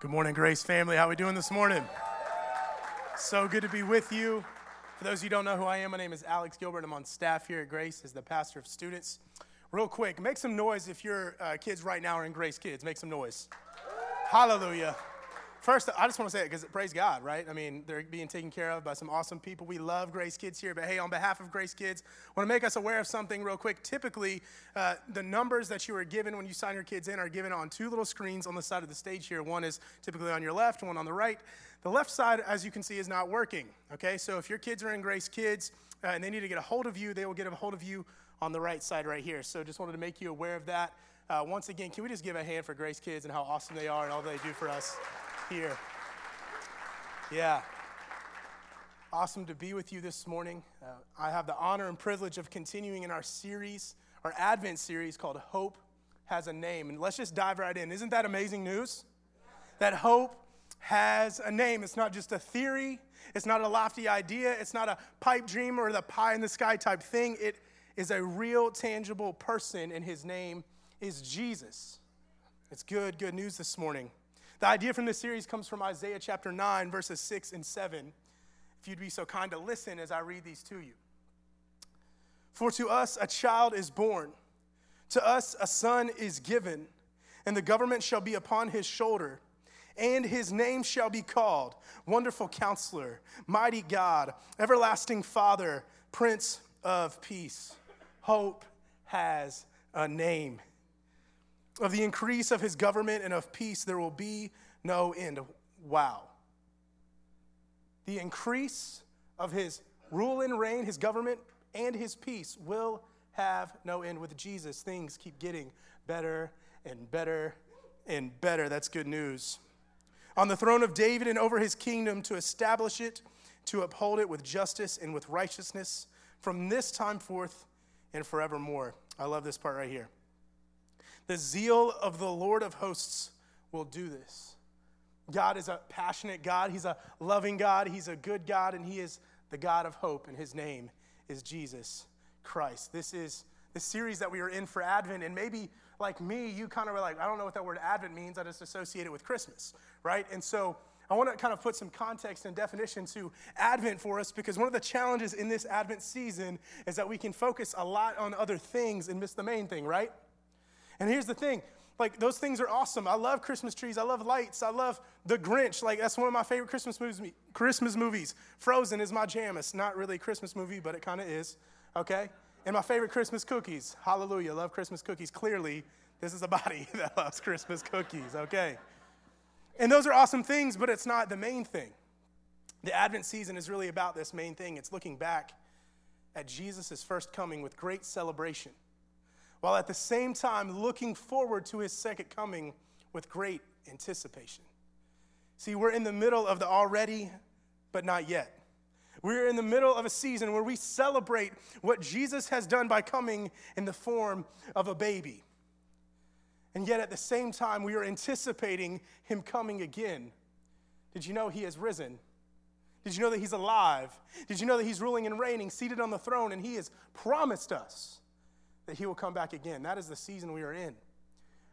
Good morning, Grace family. How are we doing this morning? So good to be with you. For those of you who don't know who I am, my name is Alex Gilbert. I'm on staff here at Grace as the pastor of students. Real quick, make some noise if your uh, kids right now are in Grace Kids. Make some noise. Hallelujah. First, I just want to say it because praise God, right? I mean, they're being taken care of by some awesome people. We love Grace Kids here, but hey, on behalf of Grace Kids, I want to make us aware of something real quick. Typically, uh, the numbers that you are given when you sign your kids in are given on two little screens on the side of the stage here. One is typically on your left, one on the right. The left side, as you can see, is not working. Okay, so if your kids are in Grace Kids uh, and they need to get a hold of you, they will get a hold of you on the right side right here. So just wanted to make you aware of that. Uh, once again, can we just give a hand for Grace Kids and how awesome they are and all they do for us here? Yeah. Awesome to be with you this morning. Uh, I have the honor and privilege of continuing in our series, our Advent series called Hope Has a Name. And let's just dive right in. Isn't that amazing news? That hope has a name. It's not just a theory, it's not a lofty idea, it's not a pipe dream or the pie in the sky type thing. It is a real, tangible person, and his name is Jesus. It's good, good news this morning. The idea from this series comes from Isaiah chapter 9, verses 6 and 7. If you'd be so kind to listen as I read these to you. For to us a child is born, to us a son is given, and the government shall be upon his shoulder, and his name shall be called Wonderful Counselor, Mighty God, Everlasting Father, Prince of Peace. Hope has a name. Of the increase of his government and of peace, there will be no end. Wow. The increase of his rule and reign, his government, and his peace will have no end. With Jesus, things keep getting better and better and better. That's good news. On the throne of David and over his kingdom to establish it, to uphold it with justice and with righteousness from this time forth and forevermore. I love this part right here. The zeal of the Lord of hosts will do this. God is a passionate God. He's a loving God. He's a good God, and He is the God of hope, and His name is Jesus Christ. This is the series that we are in for Advent, and maybe like me, you kind of were like, I don't know what that word Advent means. I just associate it with Christmas, right? And so I want to kind of put some context and definition to Advent for us because one of the challenges in this Advent season is that we can focus a lot on other things and miss the main thing, right? And here's the thing like those things are awesome. I love Christmas trees. I love lights. I love The Grinch. Like that's one of my favorite Christmas movies. Christmas movies. Frozen is my jam. It's not really a Christmas movie, but it kind of is. Okay. And my favorite Christmas cookies. Hallelujah. Love Christmas cookies. Clearly, this is a body that loves Christmas cookies. Okay. And those are awesome things, but it's not the main thing. The Advent season is really about this main thing. It's looking back at Jesus' first coming with great celebration while at the same time looking forward to his second coming with great anticipation. See, we're in the middle of the already, but not yet. We're in the middle of a season where we celebrate what Jesus has done by coming in the form of a baby. And yet at the same time, we are anticipating him coming again. Did you know he has risen? Did you know that he's alive? Did you know that he's ruling and reigning, seated on the throne, and he has promised us that he will come back again. That is the season we are in.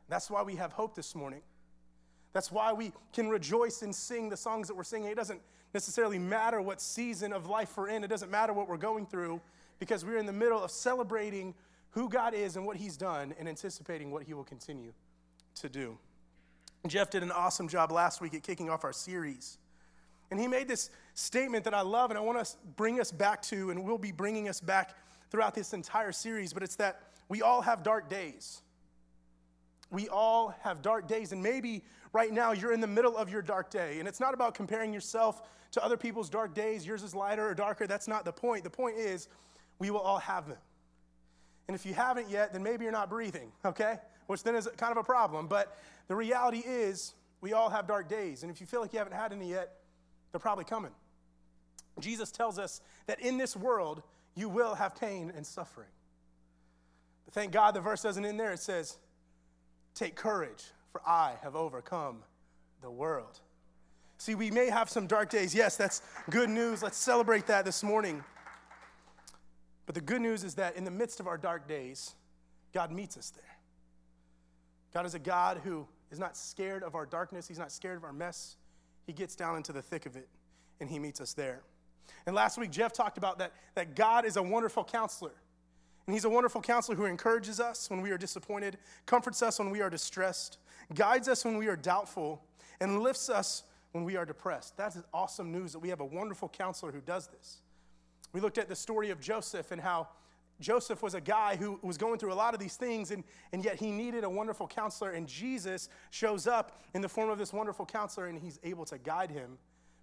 That's why we have hope this morning. That's why we can rejoice and sing the songs that we're singing. It doesn't necessarily matter what season of life we're in, it doesn't matter what we're going through, because we're in the middle of celebrating who God is and what He's done and anticipating what He will continue to do. Jeff did an awesome job last week at kicking off our series. And he made this statement that I love, and I want to bring us back to, and we'll be bringing us back throughout this entire series, but it's that we all have dark days. We all have dark days, and maybe right now you're in the middle of your dark day. And it's not about comparing yourself to other people's dark days, yours is lighter or darker. That's not the point. The point is, we will all have them. And if you haven't yet, then maybe you're not breathing, okay? Which then is kind of a problem. But the reality is, we all have dark days. And if you feel like you haven't had any yet, they're probably coming. Jesus tells us that in this world, you will have pain and suffering. But thank God the verse doesn't end there. It says, Take courage, for I have overcome the world. See, we may have some dark days. Yes, that's good news. Let's celebrate that this morning. But the good news is that in the midst of our dark days, God meets us there. God is a God who is not scared of our darkness, He's not scared of our mess. He gets down into the thick of it and He meets us there. And last week, Jeff talked about that, that God is a wonderful counselor. And He's a wonderful counselor who encourages us when we are disappointed, comforts us when we are distressed, guides us when we are doubtful, and lifts us when we are depressed. That's awesome news that we have a wonderful counselor who does this. We looked at the story of Joseph and how Joseph was a guy who was going through a lot of these things, and, and yet he needed a wonderful counselor. And Jesus shows up in the form of this wonderful counselor, and he's able to guide him.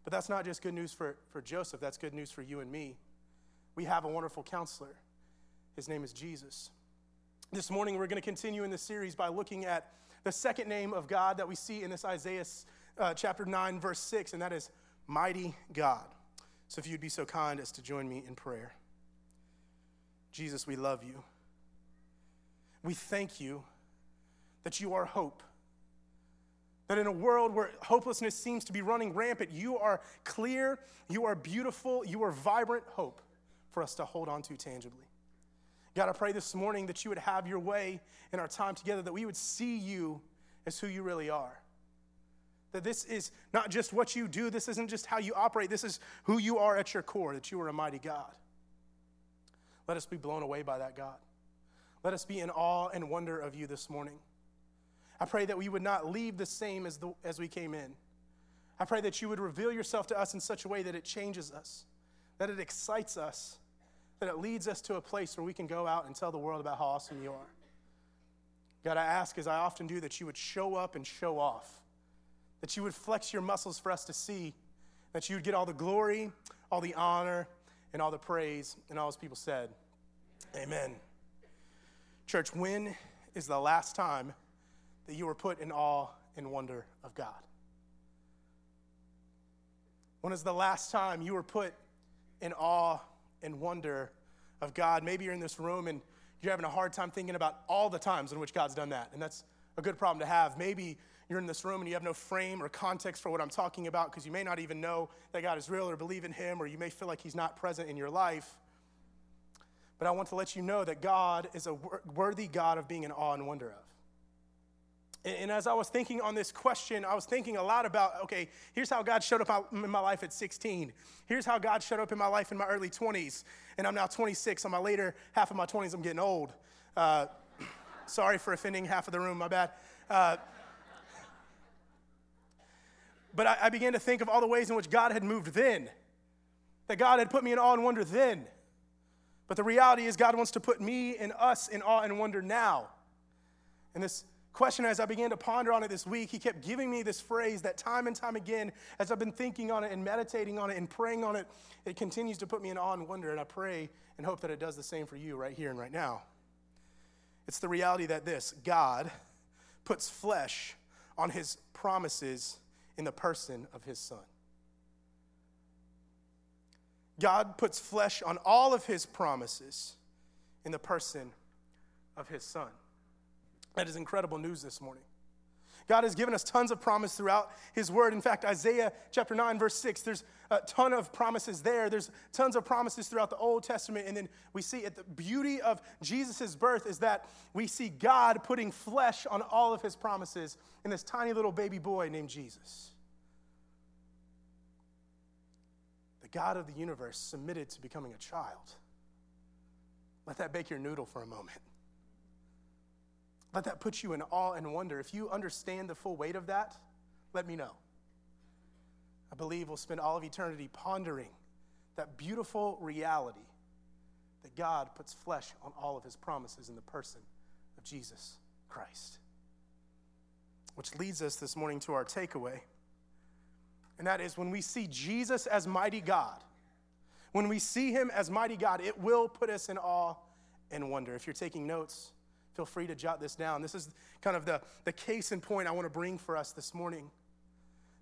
But that's not just good news for, for Joseph, that's good news for you and me. We have a wonderful counselor. His name is Jesus. This morning, we're going to continue in this series by looking at the second name of God that we see in this Isaiah uh, chapter 9, verse 6, and that is Mighty God. So if you'd be so kind as to join me in prayer. Jesus, we love you. We thank you that you are hope. That in a world where hopelessness seems to be running rampant, you are clear, you are beautiful, you are vibrant hope for us to hold on to tangibly. God, I pray this morning that you would have your way in our time together, that we would see you as who you really are. That this is not just what you do, this isn't just how you operate, this is who you are at your core, that you are a mighty God. Let us be blown away by that, God. Let us be in awe and wonder of you this morning. I pray that we would not leave the same as, the, as we came in. I pray that you would reveal yourself to us in such a way that it changes us, that it excites us, that it leads us to a place where we can go out and tell the world about how awesome you are. God, I ask, as I often do, that you would show up and show off, that you would flex your muscles for us to see, that you would get all the glory, all the honor, and all the praise. And all his people said, Amen. Church, when is the last time that you were put in awe and wonder of God? When is the last time you were put in awe and wonder of God? Maybe you're in this room and you're having a hard time thinking about all the times in which God's done that. And that's a good problem to have. Maybe you're in this room and you have no frame or context for what I'm talking about because you may not even know that God is real or believe in Him, or you may feel like He's not present in your life. But I want to let you know that God is a worthy God of being in awe and wonder of. And, as I was thinking on this question, I was thinking a lot about okay, here's how God showed up in my life at 16. Here's how God showed up in my life in my early 20s. And I'm now 26. On my later half of my 20s, I'm getting old. Uh, sorry for offending half of the room, my bad. Uh, but I, I began to think of all the ways in which God had moved then, that God had put me in awe and wonder then. But the reality is, God wants to put me and us in awe and wonder now. And this question, as I began to ponder on it this week, He kept giving me this phrase that time and time again, as I've been thinking on it and meditating on it and praying on it, it continues to put me in awe and wonder. And I pray and hope that it does the same for you right here and right now. It's the reality that this God puts flesh on His promises in the person of his son. God puts flesh on all of his promises in the person of his son. That is incredible news this morning. God has given us tons of promise throughout His Word. In fact, Isaiah chapter 9, verse 6, there's a ton of promises there. There's tons of promises throughout the Old Testament. And then we see it, the beauty of Jesus' birth is that we see God putting flesh on all of His promises in this tiny little baby boy named Jesus. The God of the universe submitted to becoming a child. Let that bake your noodle for a moment. Let that put you in awe and wonder. If you understand the full weight of that, let me know. I believe we'll spend all of eternity pondering that beautiful reality that God puts flesh on all of his promises in the person of Jesus Christ. Which leads us this morning to our takeaway. And that is when we see Jesus as mighty God, when we see him as mighty God, it will put us in awe and wonder. If you're taking notes, Feel free to jot this down. This is kind of the, the case in point I want to bring for us this morning.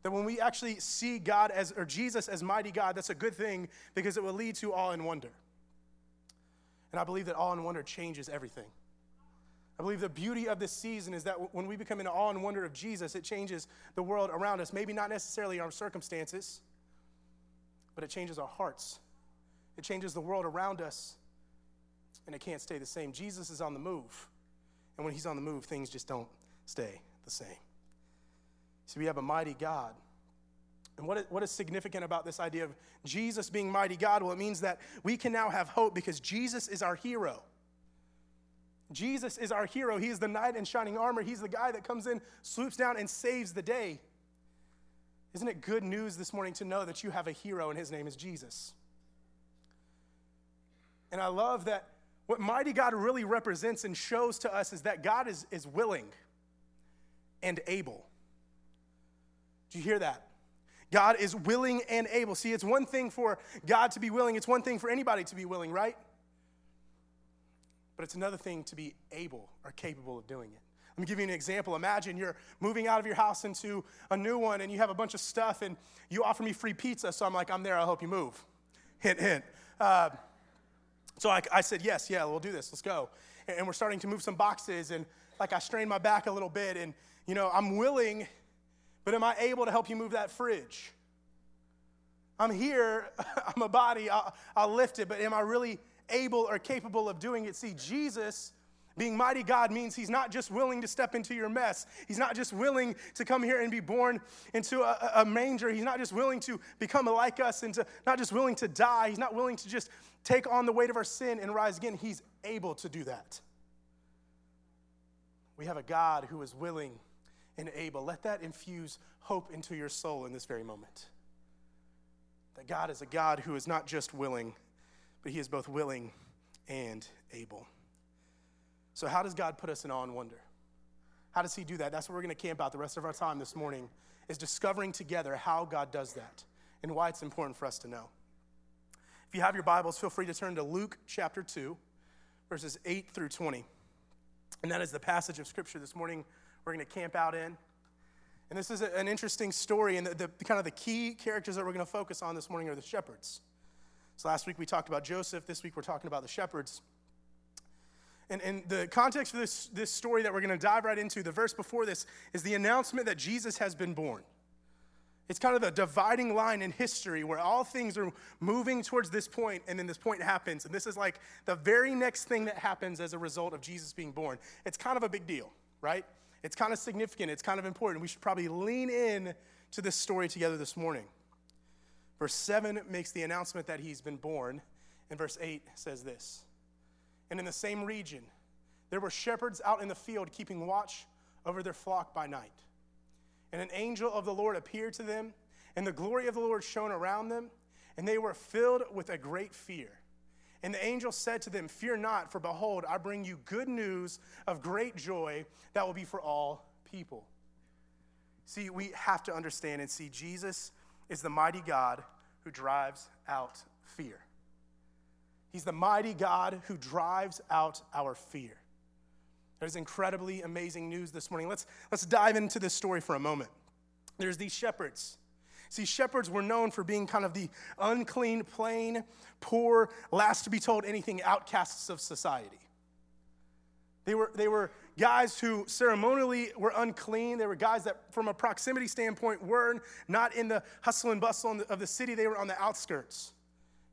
That when we actually see God as, or Jesus as mighty God, that's a good thing because it will lead to awe and wonder. And I believe that awe and wonder changes everything. I believe the beauty of this season is that when we become in awe and wonder of Jesus, it changes the world around us. Maybe not necessarily our circumstances, but it changes our hearts. It changes the world around us, and it can't stay the same. Jesus is on the move. And when he's on the move, things just don't stay the same. So we have a mighty God. And what is, what is significant about this idea of Jesus being mighty God? Well, it means that we can now have hope because Jesus is our hero. Jesus is our hero. He is the knight in shining armor. He's the guy that comes in, swoops down, and saves the day. Isn't it good news this morning to know that you have a hero and his name is Jesus? And I love that what mighty God really represents and shows to us is that God is, is willing and able. Do you hear that? God is willing and able. See, it's one thing for God to be willing, it's one thing for anybody to be willing, right? But it's another thing to be able or capable of doing it. Let me give you an example. Imagine you're moving out of your house into a new one and you have a bunch of stuff and you offer me free pizza. So I'm like, I'm there, I'll help you move. Hint, hint. Uh, so I, I, said, yes, yeah, we'll do this, let's go. And, and we're starting to move some boxes and like I strained my back a little bit and, you know, I'm willing but am I able to help you move that fridge? I'm here, I'm a body, I'll, I'll, lift it, but am I really able or capable of doing it? See, Jesus, being mighty God, means He's not just willing to step into your mess. He's not just willing to come here and be born into a, a manger. He's not just willing to become like us and to, not just willing to die. He's not willing to just take on the weight of our sin and rise again. He's able to do that. We have a God who is willing and able. Let that infuse hope into your soul in this very moment. That God is a God who is not just willing, but He is both willing and able. So, how does God put us in awe and wonder? How does He do that? That's what we're going to camp out the rest of our time this morning, is discovering together how God does that and why it's important for us to know. If you have your Bibles, feel free to turn to Luke chapter 2, verses 8 through 20. And that is the passage of Scripture this morning we're going to camp out in. And this is an interesting story, and the, the, kind of the key characters that we're going to focus on this morning are the shepherds. So last week we talked about Joseph. This week we're talking about the shepherds. And, and the context for this, this story that we're going to dive right into, the verse before this, is the announcement that Jesus has been born. It's kind of the dividing line in history where all things are moving towards this point, and then this point happens. And this is like the very next thing that happens as a result of Jesus being born. It's kind of a big deal, right? It's kind of significant, it's kind of important. We should probably lean in to this story together this morning. Verse 7 makes the announcement that he's been born, and verse 8 says this And in the same region, there were shepherds out in the field keeping watch over their flock by night. And an angel of the Lord appeared to them, and the glory of the Lord shone around them, and they were filled with a great fear. And the angel said to them, Fear not, for behold, I bring you good news of great joy that will be for all people. See, we have to understand and see Jesus is the mighty God who drives out fear. He's the mighty God who drives out our fear. There's incredibly amazing news this morning. Let's, let's dive into this story for a moment. There's these shepherds See, shepherds were known for being kind of the unclean, plain, poor, last to be told anything outcasts of society. They were, they were guys who ceremonially were unclean. They were guys that, from a proximity standpoint, were not in the hustle and bustle of the city, they were on the outskirts.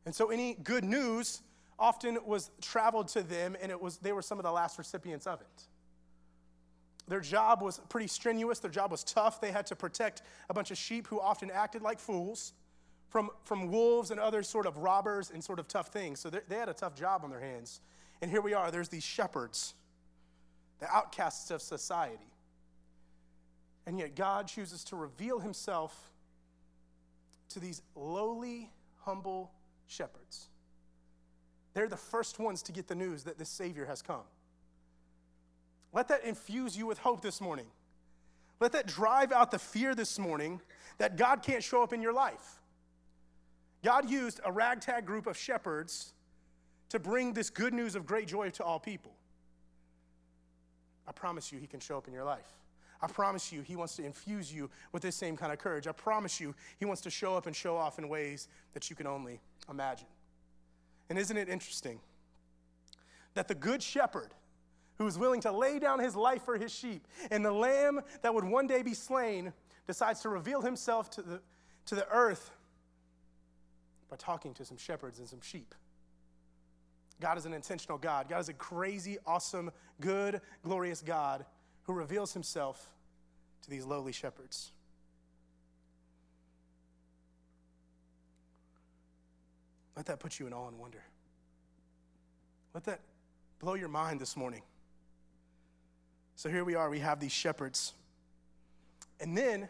And so, any good news often was traveled to them, and it was, they were some of the last recipients of it. Their job was pretty strenuous, their job was tough. They had to protect a bunch of sheep who often acted like fools from, from wolves and other sort of robbers and sort of tough things. So they had a tough job on their hands. And here we are, there's these shepherds, the outcasts of society. And yet God chooses to reveal himself to these lowly, humble shepherds. They're the first ones to get the news that this Savior has come. Let that infuse you with hope this morning. Let that drive out the fear this morning that God can't show up in your life. God used a ragtag group of shepherds to bring this good news of great joy to all people. I promise you, He can show up in your life. I promise you, He wants to infuse you with this same kind of courage. I promise you, He wants to show up and show off in ways that you can only imagine. And isn't it interesting that the Good Shepherd, who was willing to lay down his life for his sheep. And the lamb that would one day be slain decides to reveal himself to the, to the earth by talking to some shepherds and some sheep. God is an intentional God. God is a crazy, awesome, good, glorious God who reveals himself to these lowly shepherds. Let that put you in awe and wonder. Let that blow your mind this morning. So here we are, we have these shepherds. And then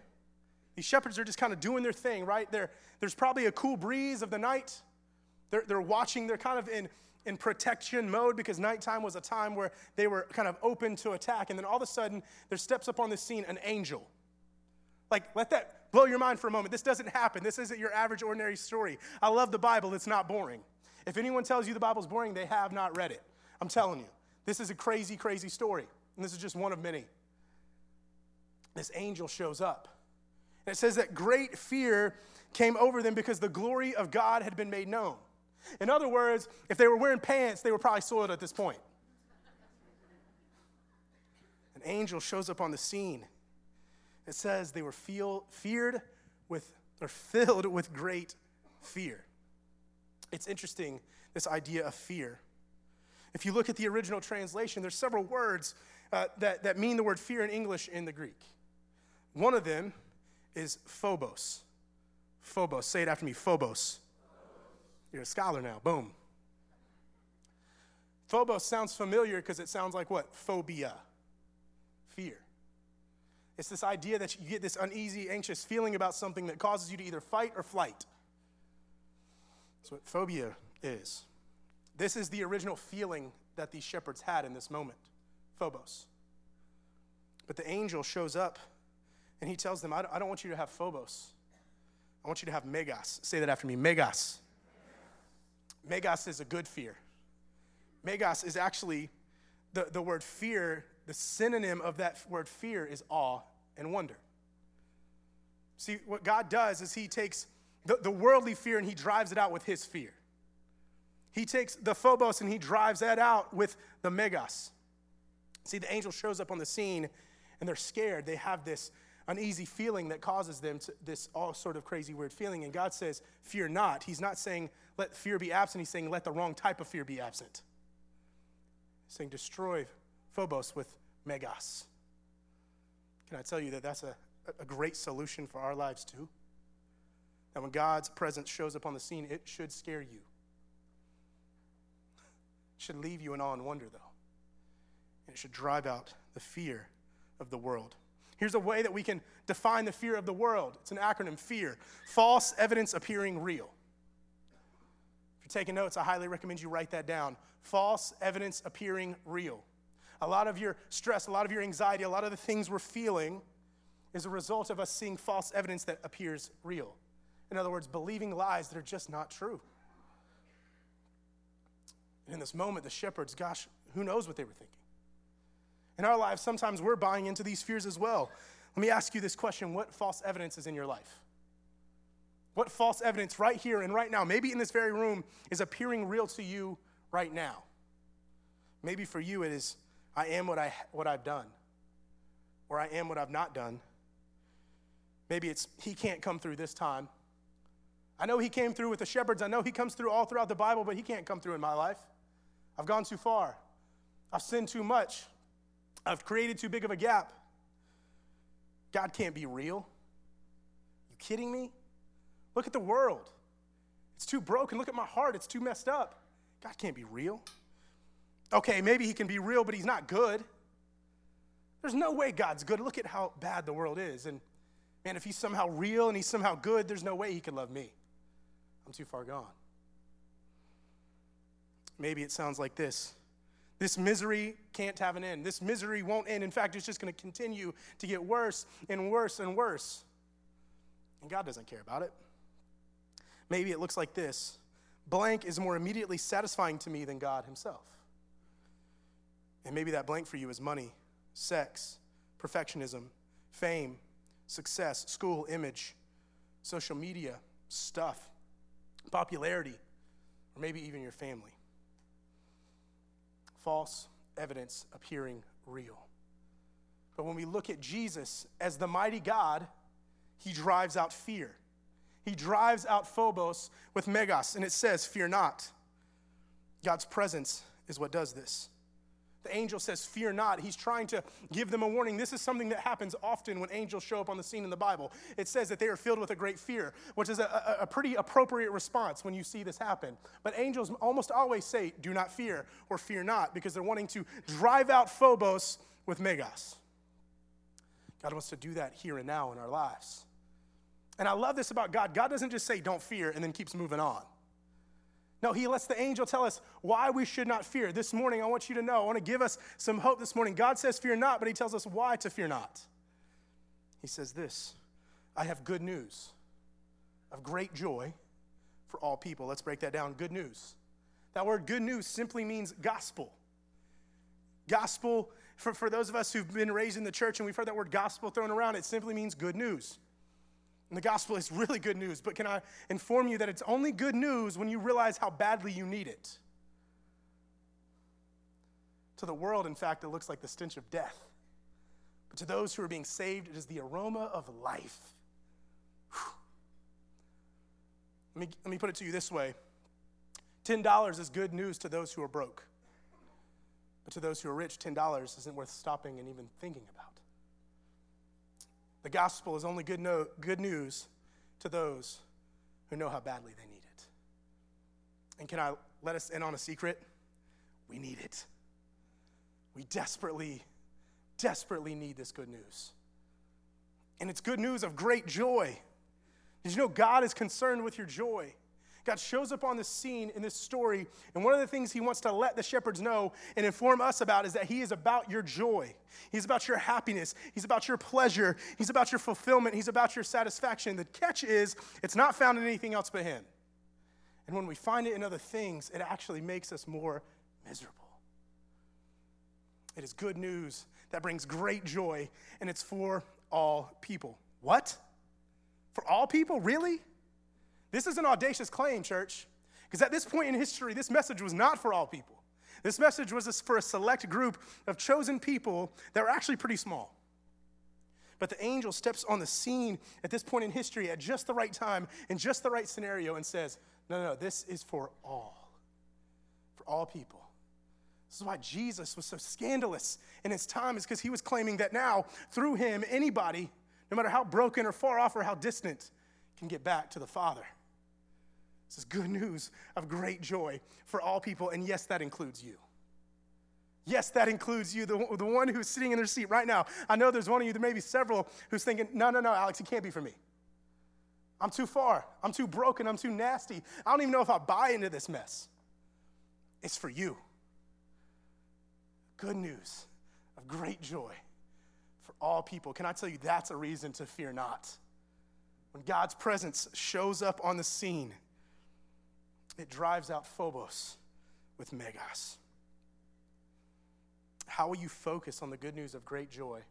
these shepherds are just kind of doing their thing, right? They're, there's probably a cool breeze of the night. They're, they're watching, they're kind of in, in protection mode because nighttime was a time where they were kind of open to attack. And then all of a sudden, there steps up on the scene an angel. Like, let that blow your mind for a moment. This doesn't happen. This isn't your average, ordinary story. I love the Bible, it's not boring. If anyone tells you the Bible's boring, they have not read it. I'm telling you. This is a crazy, crazy story. And this is just one of many. This angel shows up. And it says that great fear came over them because the glory of God had been made known. In other words, if they were wearing pants, they were probably soiled at this point. An angel shows up on the scene. It says they were feel, feared with, or filled with great fear. It's interesting, this idea of fear. If you look at the original translation, there's several words uh, that, that mean the word fear in English in the Greek. One of them is phobos. Phobos. Say it after me phobos. You're a scholar now. Boom. Phobos sounds familiar because it sounds like what? Phobia. Fear. It's this idea that you get this uneasy, anxious feeling about something that causes you to either fight or flight. That's what phobia is. This is the original feeling that these shepherds had in this moment phobos. But the angel shows up and he tells them, I don't want you to have phobos. I want you to have megas. Say that after me megas. Megas is a good fear. Megas is actually the, the word fear, the synonym of that word fear is awe and wonder. See, what God does is He takes the, the worldly fear and He drives it out with His fear. He takes the phobos and He drives that out with the megas. See, the angel shows up on the scene and they're scared. They have this uneasy feeling that causes them to, this all sort of crazy, weird feeling. And God says, Fear not. He's not saying, Let fear be absent. He's saying, Let the wrong type of fear be absent. He's saying, Destroy Phobos with Megas. Can I tell you that that's a, a great solution for our lives too? That when God's presence shows up on the scene, it should scare you. It should leave you in awe and wonder, though. And it should drive out the fear of the world. Here's a way that we can define the fear of the world it's an acronym FEAR false evidence appearing real. If you're taking notes, I highly recommend you write that down. False evidence appearing real. A lot of your stress, a lot of your anxiety, a lot of the things we're feeling is a result of us seeing false evidence that appears real. In other words, believing lies that are just not true. And in this moment, the shepherds, gosh, who knows what they were thinking? In our lives, sometimes we're buying into these fears as well. Let me ask you this question What false evidence is in your life? What false evidence right here and right now, maybe in this very room, is appearing real to you right now? Maybe for you it is, I am what, I, what I've done, or I am what I've not done. Maybe it's, He can't come through this time. I know He came through with the shepherds. I know He comes through all throughout the Bible, but He can't come through in my life. I've gone too far. I've sinned too much. I've created too big of a gap. God can't be real. You kidding me? Look at the world. It's too broken. Look at my heart. It's too messed up. God can't be real. Okay, maybe he can be real, but he's not good. There's no way God's good. Look at how bad the world is. And man, if he's somehow real and he's somehow good, there's no way he can love me. I'm too far gone. Maybe it sounds like this this misery can't have an end. This misery won't end. In fact, it's just going to continue to get worse and worse and worse. And God doesn't care about it. Maybe it looks like this blank is more immediately satisfying to me than God Himself. And maybe that blank for you is money, sex, perfectionism, fame, success, school, image, social media, stuff, popularity, or maybe even your family false evidence appearing real. But when we look at Jesus as the mighty God, he drives out fear. He drives out Phobos with Megas, and it says, Fear not. God's presence is what does this. The angel says, Fear not. He's trying to give them a warning. This is something that happens often when angels show up on the scene in the Bible. It says that they are filled with a great fear, which is a, a, a pretty appropriate response when you see this happen. But angels almost always say, Do not fear or fear not, because they're wanting to drive out Phobos with Megas. God wants to do that here and now in our lives. And I love this about God. God doesn't just say, Don't fear, and then keeps moving on. No, he lets the angel tell us why we should not fear. This morning, I want you to know, I want to give us some hope this morning. God says, Fear not, but he tells us why to fear not. He says this I have good news of great joy for all people. Let's break that down. Good news. That word good news simply means gospel. Gospel, for, for those of us who've been raised in the church and we've heard that word gospel thrown around, it simply means good news. And the gospel is really good news, but can I inform you that it's only good news when you realize how badly you need it? To the world, in fact, it looks like the stench of death. But to those who are being saved, it is the aroma of life. Let me, let me put it to you this way $10 is good news to those who are broke. But to those who are rich, $10 isn't worth stopping and even thinking about. The gospel is only good, no, good news to those who know how badly they need it. And can I let us in on a secret? We need it. We desperately, desperately need this good news. And it's good news of great joy. Did you know God is concerned with your joy? God shows up on the scene in this story, and one of the things he wants to let the shepherds know and inform us about is that he is about your joy. He's about your happiness. He's about your pleasure. He's about your fulfillment. He's about your satisfaction. The catch is, it's not found in anything else but him. And when we find it in other things, it actually makes us more miserable. It is good news that brings great joy, and it's for all people. What? For all people? Really? This is an audacious claim, church, because at this point in history, this message was not for all people. This message was for a select group of chosen people that were actually pretty small. But the angel steps on the scene at this point in history at just the right time, in just the right scenario, and says, No, no, this is for all, for all people. This is why Jesus was so scandalous in his time, is because he was claiming that now, through him, anybody, no matter how broken or far off or how distant, can get back to the Father. This is good news of great joy for all people, and yes, that includes you. Yes, that includes you, the, the one who's sitting in their seat right now. I know there's one of you, there may be several, who's thinking, no, no, no, Alex, it can't be for me. I'm too far. I'm too broken. I'm too nasty. I don't even know if I buy into this mess. It's for you. Good news of great joy for all people. Can I tell you, that's a reason to fear not. When God's presence shows up on the scene, it drives out Phobos with Megas. How will you focus on the good news of great joy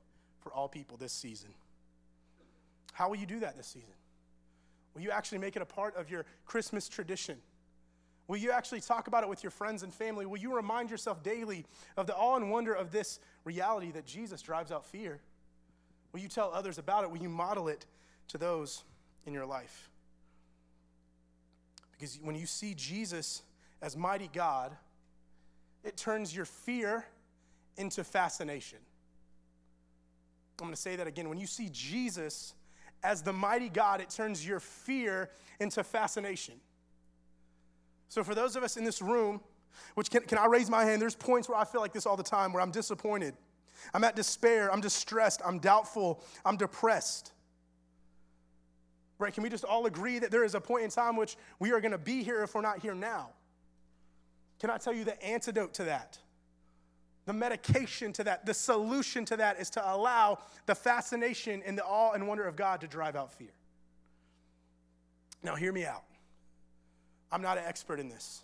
for all people this season? How will you do that this season? Will you actually make it a part of your Christmas tradition? Will you actually talk about it with your friends and family? Will you remind yourself daily of the awe and wonder of this reality that Jesus drives out fear? Will you tell others about it? Will you model it to those in your life? Because when you see Jesus as mighty God, it turns your fear into fascination. I'm going to say that again. When you see Jesus as the mighty God, it turns your fear into fascination. So, for those of us in this room, which can, can I raise my hand? There's points where I feel like this all the time, where I'm disappointed. I'm at despair. I'm distressed. I'm doubtful. I'm depressed. Right? Can we just all agree that there is a point in time which we are going to be here if we're not here now? Can I tell you the antidote to that? The medication to that, the solution to that is to allow the fascination and the awe and wonder of God to drive out fear. Now, hear me out. I'm not an expert in this.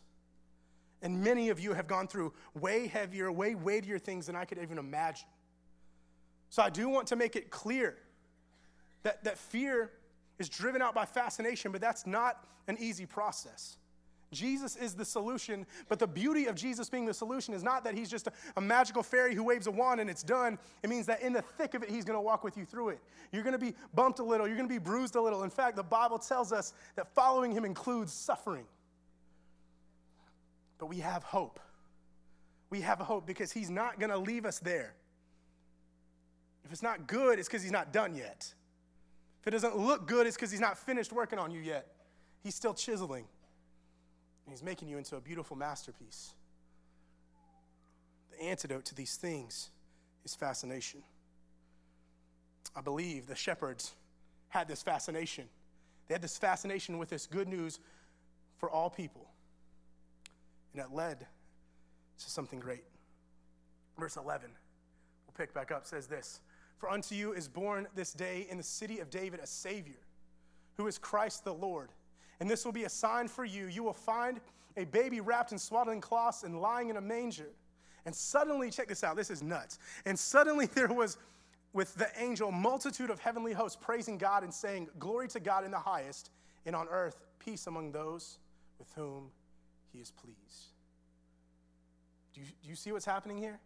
And many of you have gone through way heavier, way weightier things than I could even imagine. So I do want to make it clear that, that fear is driven out by fascination, but that's not an easy process. Jesus is the solution, but the beauty of Jesus being the solution is not that he's just a, a, magical fairy who waves a wand and it's done. It means that in the thick of it, he's going to walk with you through it. You're going to be bumped a little, you're going to be bruised a little. In fact, the Bible tells us that following him includes suffering. But we have hope. we have hope because He's not going to leave us there. If it's not good, it's because He's not done yet. If it doesn't look good, it's because He's not finished working on you yet. He's still chiseling, and He's making you into a beautiful masterpiece. The antidote to these things is fascination. I believe the shepherds had this fascination. They had this fascination with this good news for all people. And it led to something great. Verse 11, we'll pick back up, says this For unto you is born this day in the city of David a Savior, who is Christ the Lord. And this will be a sign for you. You will find a baby wrapped in swaddling cloths and lying in a manger. And suddenly, check this out, this is nuts. And suddenly there was with the angel multitude of heavenly hosts praising God and saying, Glory to God in the highest, and on earth peace among those with whom he is pleased. Do you, do you see what's happening here?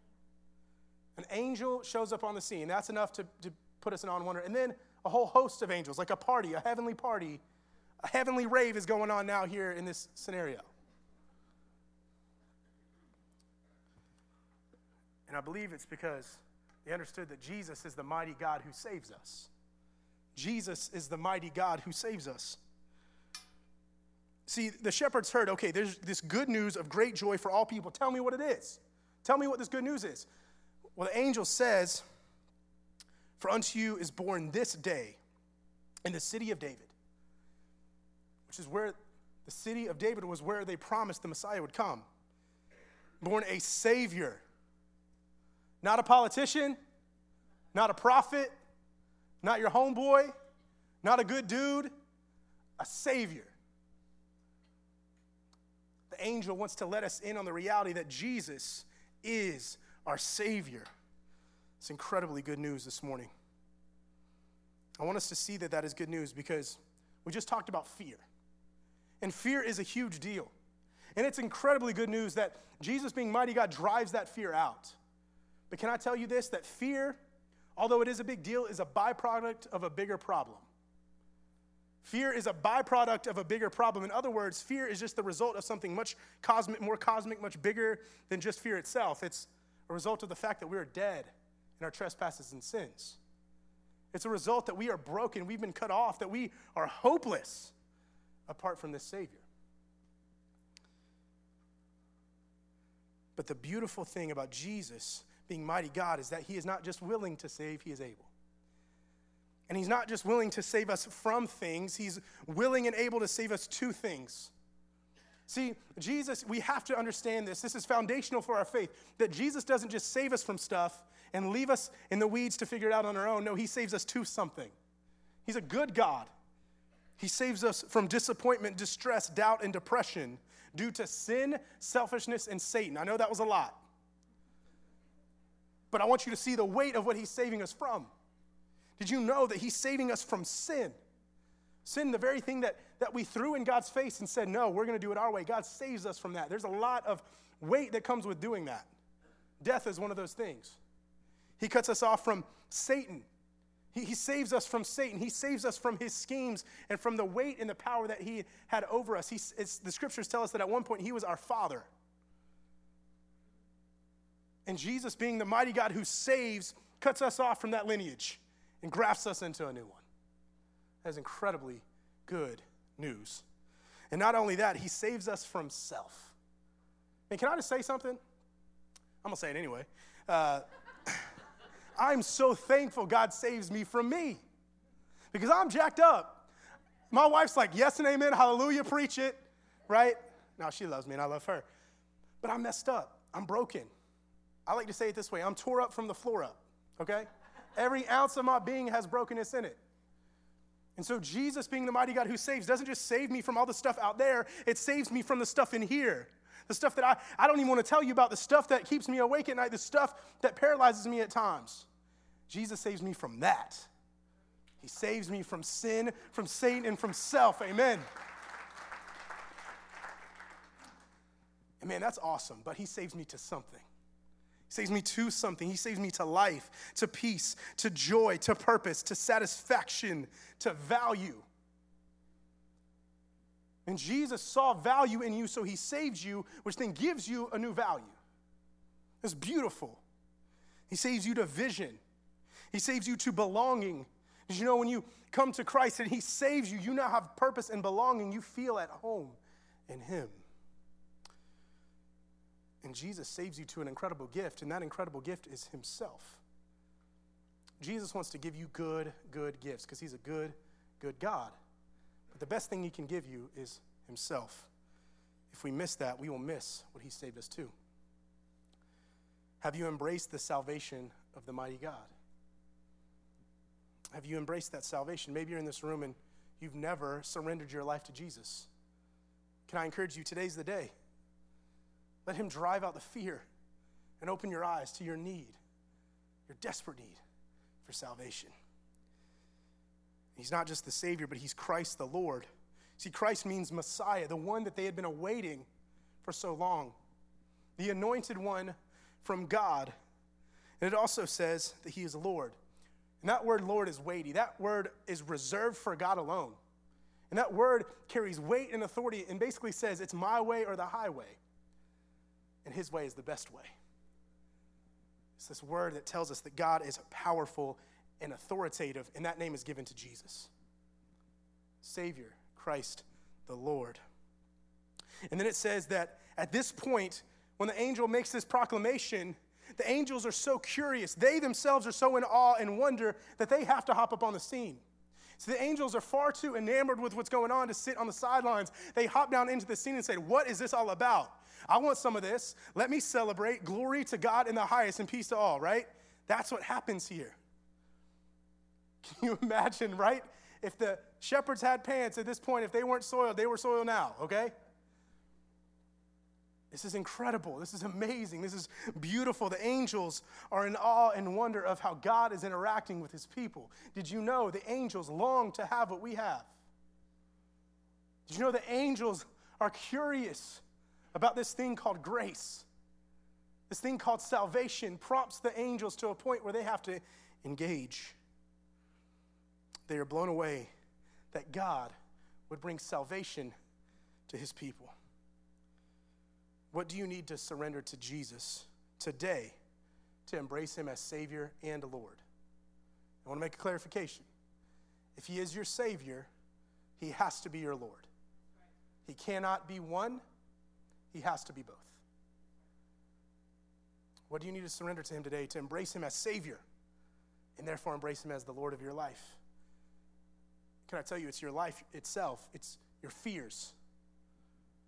An angel shows up on the scene. That's enough to, to put us in on wonder. And then a whole host of angels, like a party, a heavenly party, a heavenly rave is going on now here in this scenario. And I believe it's because they understood that Jesus is the mighty God who saves us. Jesus is the mighty God who saves us. See, the shepherds heard, okay, there's this good news of great joy for all people. Tell me what it is. Tell me what this good news is. Well, the angel says, For unto you is born this day in the city of David, which is where the city of David was where they promised the Messiah would come. Born a Savior not a politician, not a prophet, not your homeboy, not a good dude, a savior. The angel wants to let us in on the reality that Jesus is our savior. It's incredibly good news this morning. I want us to see that that is good news because we just talked about fear. And fear is a huge deal. And it's incredibly good news that Jesus, being mighty God, drives that fear out. But can I tell you this that fear, although it is a big deal, is a byproduct of a bigger problem. Fear is a byproduct of a bigger problem. In other words, fear is just the result of something much cosmic, more cosmic, much bigger than just fear itself. It's a result of the fact that we are dead in our trespasses and sins. It's a result that we are broken, we've been cut off, that we are hopeless apart from this Savior. But the beautiful thing about Jesus being mighty God is that He is not just willing to save, He is able. And He's not just willing to save us from things, He's willing and able to save us to things. See, Jesus, we have to understand this. This is foundational for our faith that Jesus doesn't just save us from stuff and leave us in the weeds to figure it out on our own. No, He saves us to something. He's a good God. He saves us from disappointment, distress, doubt, and depression due to sin, selfishness, and Satan. I know that was a lot but I want you to see the weight of what he's saving us from. Did you know that he's saving us from sin? Sin, the very thing that, that we threw in God's face and said, no, we're going to do it our way. God saves us from that. There's a lot of weight that comes with doing that. Death is one of those things. He cuts us off from Satan. He, he saves us from Satan. He saves us from his schemes and from the weight and the power that he had over us. He, the scriptures tell us that at one point he was our father. And Jesus, being the mighty God who saves, cuts us off from that lineage and grafts us into a new one. That's incredibly good news. And not only that, he saves us from self. And can I just say something? I'm going to say it anyway. Uh, I'm so thankful God saves me from me because I'm jacked up. My wife's like, yes and amen, hallelujah, preach it, right? Now she loves me and I love her. But I'm messed up. I'm broken. I like to say it this way I'm tore up from the floor up, okay? Every ounce of my being has brokenness in it. And so, Jesus, being the mighty God who saves, doesn't just save me from all the stuff out there, it saves me from the stuff in here. The stuff that I, I don't even want to tell you about, the stuff that keeps me awake at night, the stuff that paralyzes me at times. Jesus saves me from that. He saves me from sin, from Satan, and from self. Amen. And man, that's awesome, but He saves me to something. Saves me to something. He saves me to life, to peace, to joy, to purpose, to satisfaction, to value. And Jesus saw value in you, so he saves you, which then gives you a new value. It's beautiful. He saves you to vision, He saves you to belonging. Did you know when you come to Christ and He saves you, you now have purpose and belonging. You feel at home in Him. And Jesus saves you to an incredible gift, and that incredible gift is Himself. Jesus wants to give you good, good gifts because He's a good, good God. But the best thing He can give you is Himself. If we miss that, we will miss what He saved us to. Have you embraced the salvation of the mighty God? Have you embraced that salvation? Maybe you're in this room and you've never surrendered your life to Jesus. Can I encourage you? Today's the day. Let Him drive out the fear and open your eyes to your need, your desperate need for salvation. He's not just the Savior, but He's Christ the Lord. See, Christ means Messiah, the one that they had been awaiting for so long, the anointed one from God. And it also says that He is Lord. And that word Lord is weighty. That word is reserved for God alone. And that word carries weight and authority and basically says it's my way or the highway. And His way is the best way. It's this word that tells us that God is powerful and authoritative, and that name is given to Jesus Savior, Christ the Lord. And then it says that at this point, when the angel makes this proclamation, the angels are so curious. They themselves are so in awe and wonder that they have to hop up on the scene. So the angels are far too enamored with what's going on to sit on the sidelines. They hop down into the scene and say, What is this all about? I want some of this. Let me celebrate. Glory to God in the highest and peace to all, right? That's what happens here. Can you imagine, right? If the shepherds had pants at this point, if they weren't soiled, they were soiled now, okay? This is incredible. This is amazing. This is beautiful. The angels are in awe and wonder of how God is interacting with his people. Did you know the angels long to have what we have? Did you know the angels are curious about this thing called grace? This thing called salvation prompts the angels to a point where they have to engage. They are blown away that God would bring salvation to his people. What do you need to surrender to Jesus today to embrace him as Savior and Lord? I want to make a clarification. If he is your Savior, he has to be your Lord. He cannot be one, he has to be both. What do you need to surrender to him today to embrace him as Savior and therefore embrace him as the Lord of your life? Can I tell you, it's your life itself, it's your fears.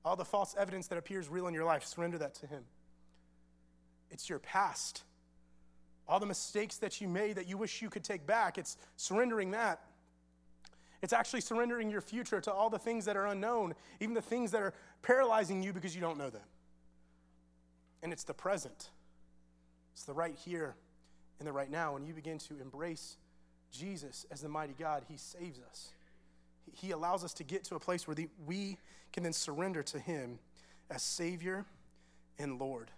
All the false evidence that appears real in your life, surrender that to Him. It's your past. All the mistakes that you made that you wish you could take back, it's surrendering that. It's actually surrendering your future to all the things that are unknown, even the things that are paralyzing you because you don't know them. And it's the present. It's the right here and the right now. When you begin to embrace Jesus as the mighty God, He saves us. He allows us to get to a place where the, we can then surrender to Him as Savior and Lord.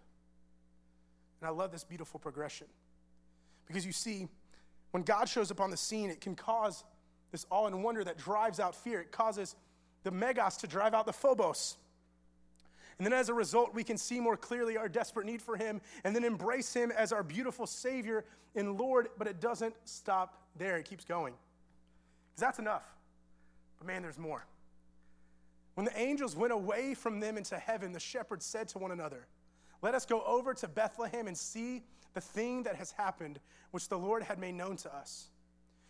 And I love this beautiful progression. Because you see, when God shows up on the scene, it can cause this awe and wonder that drives out fear. It causes the megas to drive out the phobos. And then as a result, we can see more clearly our desperate need for Him and then embrace Him as our beautiful Savior and Lord. But it doesn't stop there, it keeps going. Because that's enough. But man, there's more. When the angels went away from them into heaven, the shepherds said to one another, Let us go over to Bethlehem and see the thing that has happened, which the Lord had made known to us.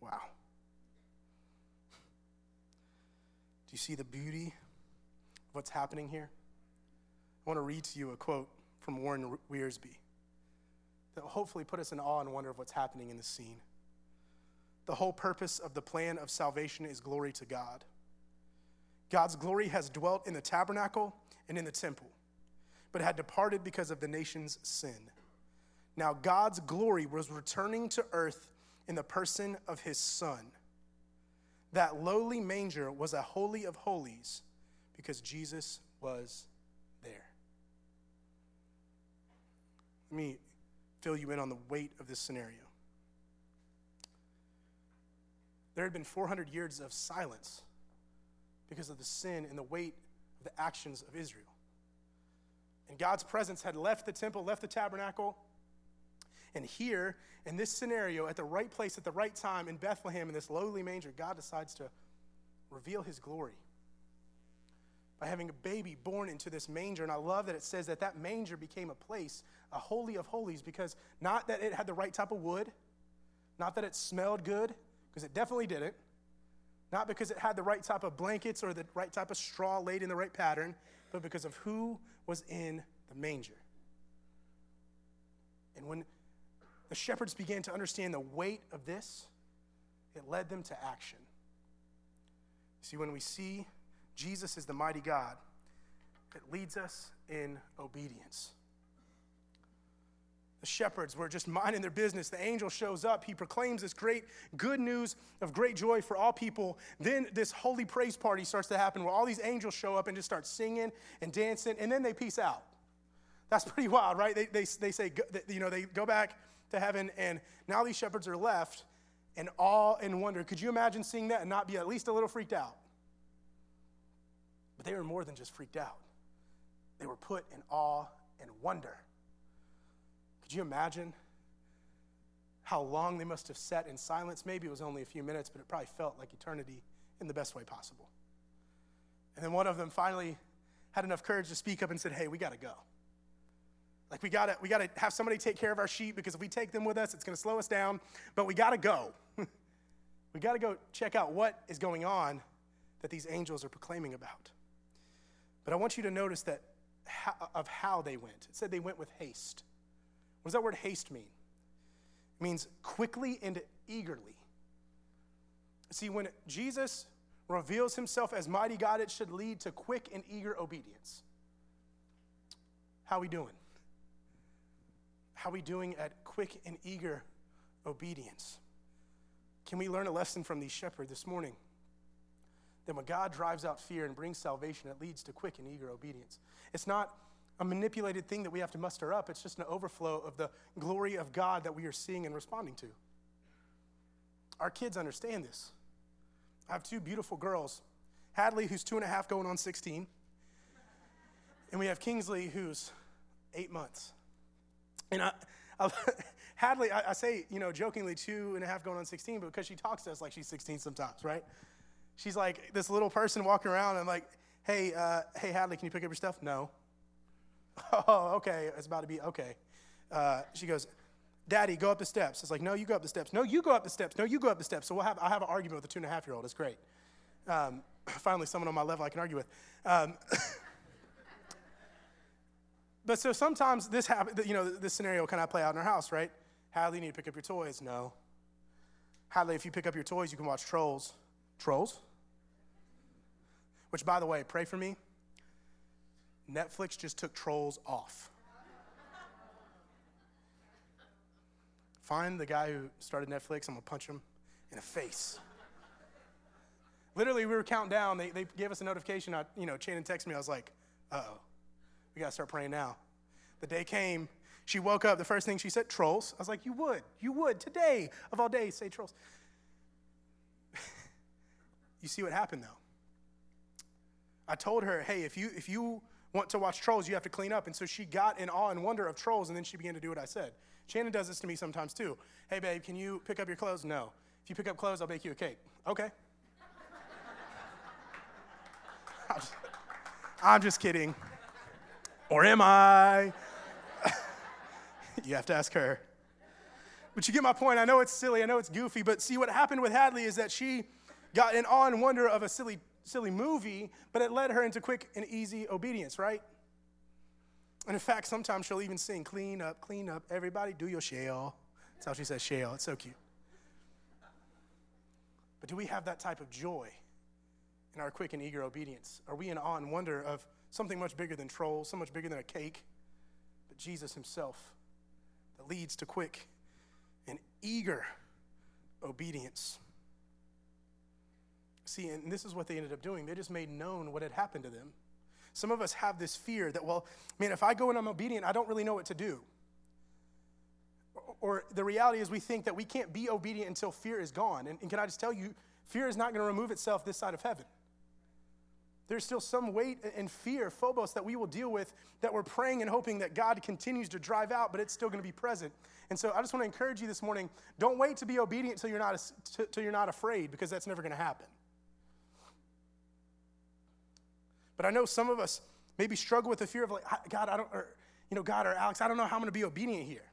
Wow. Do you see the beauty of what's happening here? I want to read to you a quote from Warren Wiersbe that will hopefully put us in awe and wonder of what's happening in this scene. The whole purpose of the plan of salvation is glory to God. God's glory has dwelt in the tabernacle and in the temple. but had departed because of the nation's sin. Now God's glory was returning to earth in the person of his Son. That lowly manger was a holy of holies because Jesus was there. Let me fill you in on the weight of this scenario. There had been 400 years of silence because of the sin and the weight of the actions of Israel. And God's presence had left the temple, left the tabernacle. And here, in this scenario, at the right place, at the right time, in Bethlehem, in this lowly manger, God decides to reveal his glory by having a baby born into this manger. And I love that it says that that manger became a place, a holy of holies, because not that it had the right type of wood, not that it smelled good, because it definitely didn't, not because it had the right type of blankets or the right type of straw laid in the right pattern, but because of who was in the manger. And when the shepherds began to understand the weight of this, it led them to action. See, when we see Jesus as the mighty God, it leads us in obedience. The shepherds were just minding their business. The angel shows up. He proclaims this great good news of great joy for all people. Then this holy praise party starts to happen where all these angels show up and just start singing and dancing, and then they peace out. That's pretty wild, right? They, they, they say, you know, they go back to heaven, and now these shepherds are left in awe and wonder. Could you imagine seeing that and not be at least a little freaked out? But they were more than just freaked out, they were put in awe and wonder. Could you imagine how long they must have sat in silence? Maybe it was only a few minutes, but it probably felt like eternity in the best way possible. And then one of them finally had enough courage to speak up and said, Hey, we got to go. Like we gotta, we gotta have somebody take care of our sheep because if we take them with us, it's gonna slow us down. But we gotta go. we gotta go check out what is going on that these angels are proclaiming about. But I want you to notice that of how they went. It said they went with haste. What does that word haste mean? It means quickly and eagerly. See, when Jesus reveals himself as mighty God, it should lead to quick and eager obedience. How we doing? How are we doing at quick and eager obedience? Can we learn a lesson from these shepherds this morning? That when God drives out fear and brings salvation, it leads to quick and eager obedience. It's not a manipulated thing that we have to muster up. It's just an overflow of the glory of God that we are seeing and responding to. Our kids understand this. I have two beautiful girls Hadley, who's two and a half, going on 16, and we have Kingsley, who's eight months. And I, I Hadley, I, I, say, you know, jokingly, two and a half going on 16, but because she talks to us like she's 16 sometimes, right? She's like this little person walking around, and I'm like, hey, uh, hey, Hadley, can you pick up your stuff? No. Oh, okay. It's about to be, okay. Uh, she goes, Daddy, go up the steps. It's like, no, you go up the steps. No, you go up the steps. No, you go up the steps. So we'll have, I'll have an argument with a two and a half year old. It's great. Um, finally, someone on my level I can argue with. Um, but so sometimes this happen, you know, this scenario kind of play out in our house, right? Hadley, you need to pick up your toys. No. Hadley, if you pick up your toys, you can watch Trolls. Trolls? Which, by the way, pray for me. Netflix just took Trolls off. Find the guy who started Netflix, I'm gonna punch him in the face. Literally, we were counting down. They, they gave us a notification. I, you know, Shannon texted me. I was like, uh oh, we gotta start praying now. The day came. She woke up. The first thing she said, trolls. I was like, you would, you would today of all days say trolls. you see what happened though. I told her, hey, if you if you want to watch trolls, you have to clean up. And so she got in awe and wonder of trolls, and then she began to do what I said. Shannon does this to me sometimes too. Hey, babe, can you pick up your clothes? No. If you pick up clothes, I'll bake you a cake. Okay. I'm just kidding. Or am I? you have to ask her. But you get my point. I know it's silly, I know it's goofy, but see what happened with Hadley is that she got in awe and wonder of a silly silly movie, but it led her into quick and easy obedience, right? And in fact, sometimes she'll even sing, clean up, clean up, everybody do your shell. That's how she says shell. It's so cute. But do we have that type of joy in our quick and eager obedience? Are we in awe and wonder of something much bigger than trolls, so much bigger than a cake, but Jesus Himself that leads to quick and eager obedience? See, and this is what they ended up doing. They just made known what had happened to them. Some of us have this fear that, well, man, if I go and I'm obedient, I don't really know what to do. Or the reality is, we think that we can't be obedient until fear is gone. And, and can I just tell you, fear is not going to remove itself this side of heaven. There's still some weight and fear, phobos, that we will deal with that we're praying and hoping that God continues to drive out, but it's still going to be present. And so I just want to encourage you this morning don't wait to be obedient until you're not, until you're not afraid, because that's never going to happen. But I know some of us maybe struggle with the fear of like, God, I don't, or, you know, God or Alex, I don't know how I'm going to be obedient here.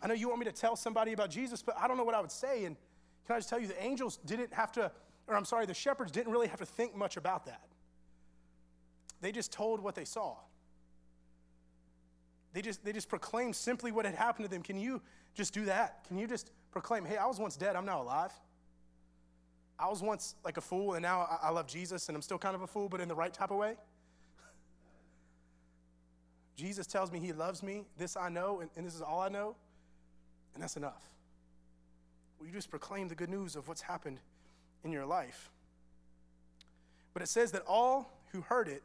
I know you want me to tell somebody about Jesus, but I don't know what I would say. And can I just tell you, the angels didn't have to, or I'm sorry, the shepherds didn't really have to think much about that. They just told what they saw. They just, they just proclaimed simply what had happened to them. Can you just do that? Can you just proclaim, hey, I was once dead, I'm now alive? I was once like a fool, and now I, love Jesus, and I'm still kind of a fool, but in the right type of way. Jesus tells me he loves me. This I know, and, and this is all I know, and that's enough. Will you just proclaim the good news of what's happened in your life? But it says that all who heard it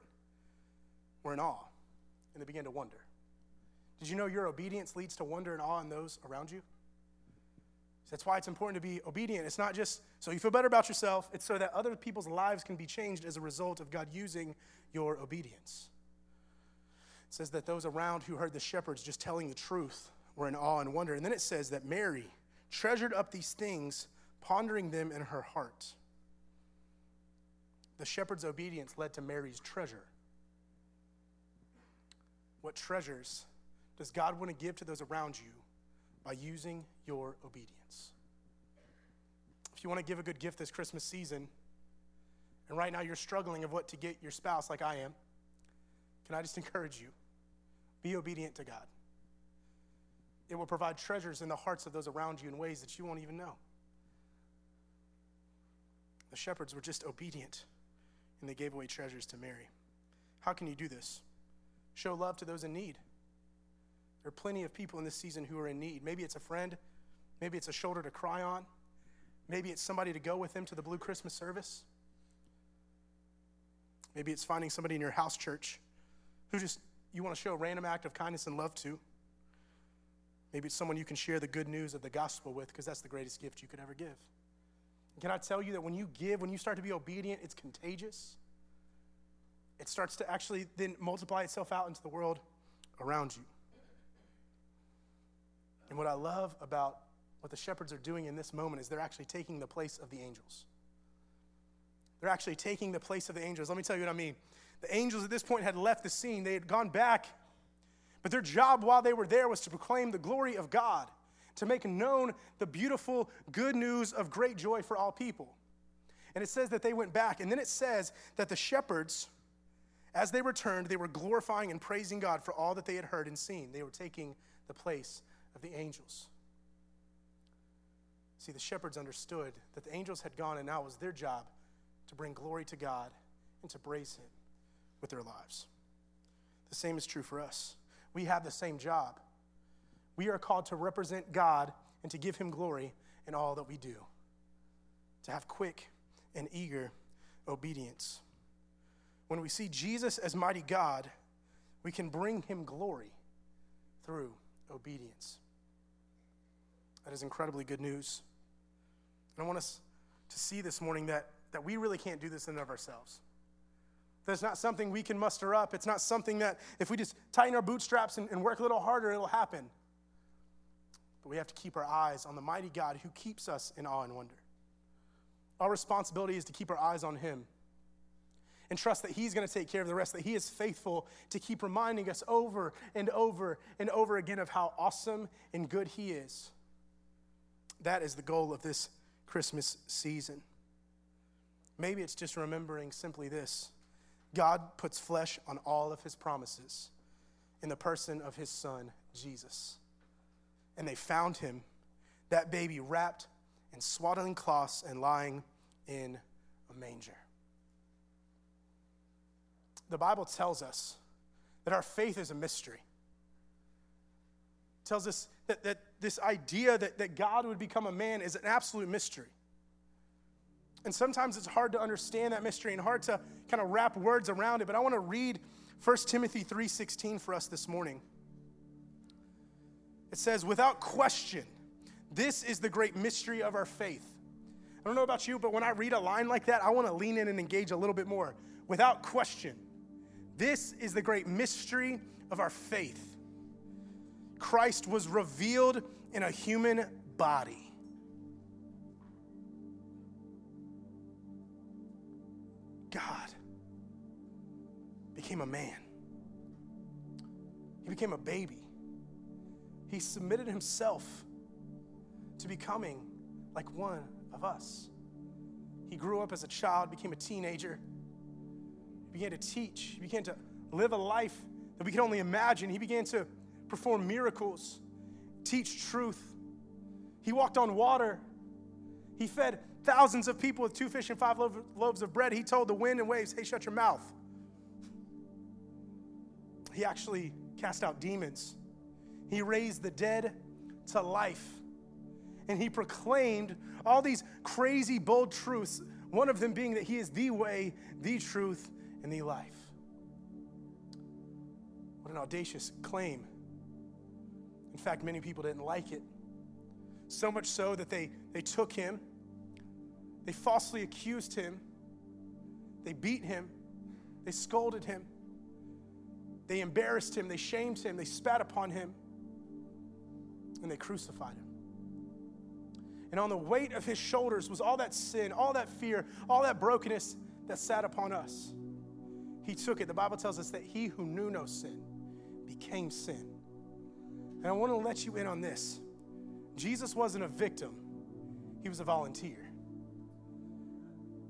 were in awe, and they began to wonder. Did you know your obedience leads to wonder and awe in those around you? That's why it's important to be obedient. It's not just so you feel better about yourself, it's so that other people's lives can be changed as a result of God using your obedience. It says that those around who heard the shepherds just telling the truth were in awe and wonder. And then it says that Mary treasured up these things, pondering them in her heart. The shepherd's obedience led to Mary's treasure. What treasures does God want to give to those around you by using your obedience. If you want to give a good gift this Christmas season, and right now you're struggling of what to get your spouse like I am, can I just encourage you? Be obedient to God. It will provide treasures in the hearts of those around you in ways that you won't even know. The shepherds were just obedient and they gave away treasures to Mary. How can you do this? Show love to those in need. There are plenty of people in this season who are in need. Maybe it's a friend, maybe it's a shoulder to cry on, maybe it's somebody to go with them to the Blue Christmas service. Maybe it's finding somebody in your house church who just you want to show a random act of kindness and love to. Maybe it's someone you can share the good news of the gospel with because that's the greatest gift you could ever give. can I tell you that when you give, when you start to be obedient, it's contagious? It starts to actually then multiply itself out into the world around you. And what I love about what the shepherds are doing in this moment is they're actually taking the place of the angels. They're actually taking the place of the angels. Let me tell you what I mean. The angels at this point had left the scene, they had gone back, but their job while they were there was to proclaim the glory of God, to make known the beautiful good news of great joy for all people. And it says that they went back, and then it says that the shepherds, as they returned, they were glorifying and praising God for all that they had heard and seen. They were taking the place of the angels. See, the shepherds understood that the angels had gone, and now it was their job to bring glory to God and to praise Him with their lives. The same is true for us. We have the same job. We are called to represent God and to give Him glory in all that we do, to have quick and eager obedience. When we see Jesus as mighty God, we can bring Him glory through obedience. That is incredibly good news. And I want us to see this morning that, that we really can't do this in and of ourselves. That's not something we can muster up. It's not something that if we just tighten our bootstraps and, and work a little harder, it'll happen. But we have to keep our eyes on the mighty God who keeps us in awe and wonder. Our responsibility is to keep our eyes on Him and trust that He's going to take care of the rest, that He is faithful to keep reminding us over and over and over again of how awesome and good He is. That is the goal of this Christmas season. Maybe it's just remembering simply this God puts flesh on all of his promises in the person of his son, Jesus. And they found him, that baby wrapped in swaddling cloths and lying in a manger. The Bible tells us that our faith is a mystery. It tells us that, that this idea that, that God would become a man is an absolute mystery. And sometimes it's hard to understand that mystery and hard to kind of wrap words around it. But I want to read 1 Timothy 3:16 for us this morning. It says, without question, this is the great mystery of our faith. I don't know about you, but when I read a line like that, I want to lean in and engage a little bit more. Without question, this is the great mystery of our faith. Christ was revealed in a human body. God became a man. He became a baby. He submitted himself to becoming like one of us. He grew up as a child, became a teenager, began to teach, he began to live a life that we can only imagine. He began to perform miracles, teach truth. He walked on water. He fed thousands of people with two fish and five loaves of bread. He told the wind and waves, hey, shut your mouth. He actually cast out demons. He raised the dead to life. And he proclaimed all these crazy, bold truths, one of them being that he is the way, the truth, and the life. What an audacious claim. In fact, many people didn't like it. So much so that they, they took him they falsely accused him. They beat him. They scolded him. They embarrassed him. They shamed him. They spat upon him. And they crucified him. And on the weight of his shoulders was all that sin, all that fear, all that brokenness that sat upon us. He took it. The Bible tells us that he who knew no sin became sin. And I want to let you in on this Jesus wasn't a victim, he was a volunteer.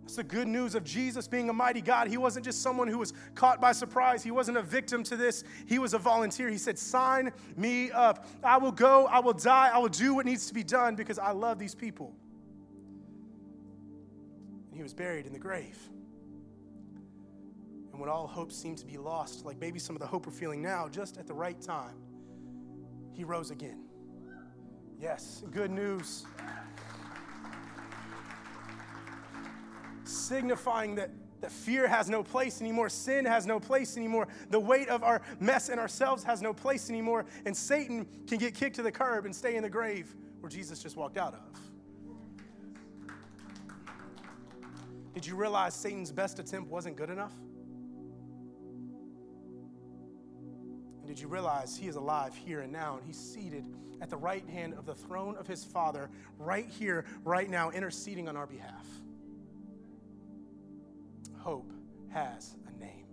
That's the good news of Jesus being a mighty God. He wasn't just someone who was caught by surprise. He wasn't a victim to this. He was a volunteer. He said, Sign me up. I will go. I will die. I will do what needs to be done because I love these people. And he was buried in the grave. When all hope seemed to be lost, like maybe some of the hope we're feeling now, just at the right time, he rose again. Yes, good news. signifying that, that fear has no place anymore, sin has no place anymore, the weight of our mess and ourselves has no place anymore, and Satan can get kicked to the curb and stay in the grave where Jesus just walked out of. Did you realize Satan's best attempt wasn't good enough? Did you realize he is alive here and now, and he's seated at the right hand of the throne of his Father, right here, right now, interceding on our behalf? hope has a name,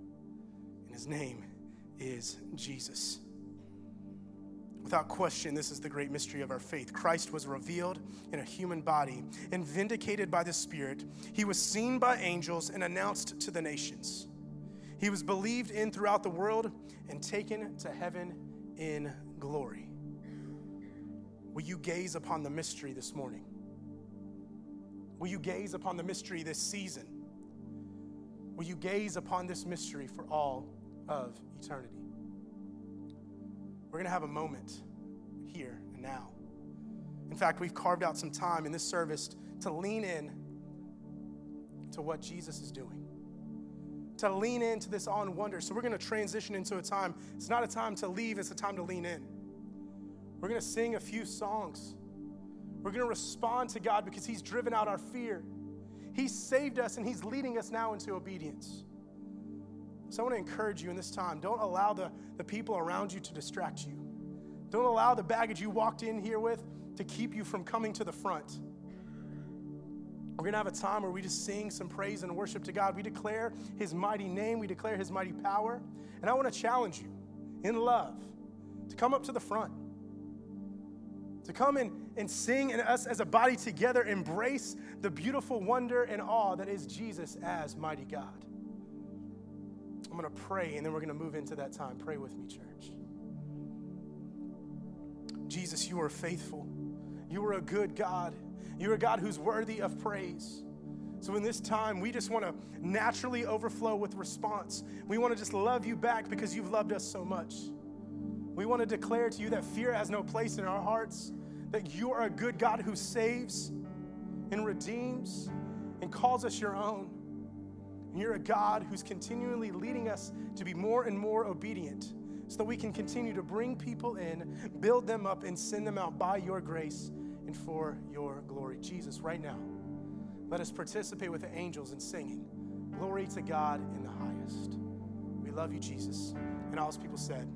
and his name is Jesus. Without question, this is the great mystery of our faith. Christ was revealed in a human body and vindicated by the Spirit. He was seen by angels and announced to the nations. He was believed in throughout the world and taken to heaven in glory. Will you gaze upon the mystery this morning? Will you gaze upon the mystery this season? Will you gaze upon this mystery for all of eternity? We're going to have a moment here and now. In fact, we've carved out some time in this service to lean in to what Jesus is doing, to lean into this on wonder. So we're going to transition into a time. It's not a time to leave, it's a time to lean in. We're going to sing a few songs. We're going to respond to God because He's driven out our fear. He saved us and He's leading us now into obedience. So I want to encourage you in this time don't allow the, the people around you to distract you. Don't allow the baggage you walked in here with to keep you from coming to the front. We're going to have a time where we just sing some praise and worship to God. We declare His mighty name, we declare His mighty power. And I want to challenge you in love to come up to the front to come and, and sing and us as a body together embrace the beautiful wonder and awe that is Jesus as mighty God. I'm going to pray and then we're going to move into that time. Pray with me, church. Jesus, you are faithful. You are a good God. You are a God who's worthy of praise. So, in this time, we just want to naturally overflow with response. We want to just love you back because you've loved us so much. We want to declare to you that fear has no place in our hearts, that you are a good God who saves and redeems and calls us your own. And you're a God who's continually leading us to be more and more obedient so that we can continue to bring people in, build them up, and send them out by your grace and for your glory. Jesus, right now, let us participate with the angels in singing. Glory to God in the highest. We love you, Jesus. And all his people said,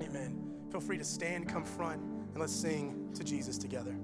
Amen. Feel free to stand, come front, and let's sing to Jesus together.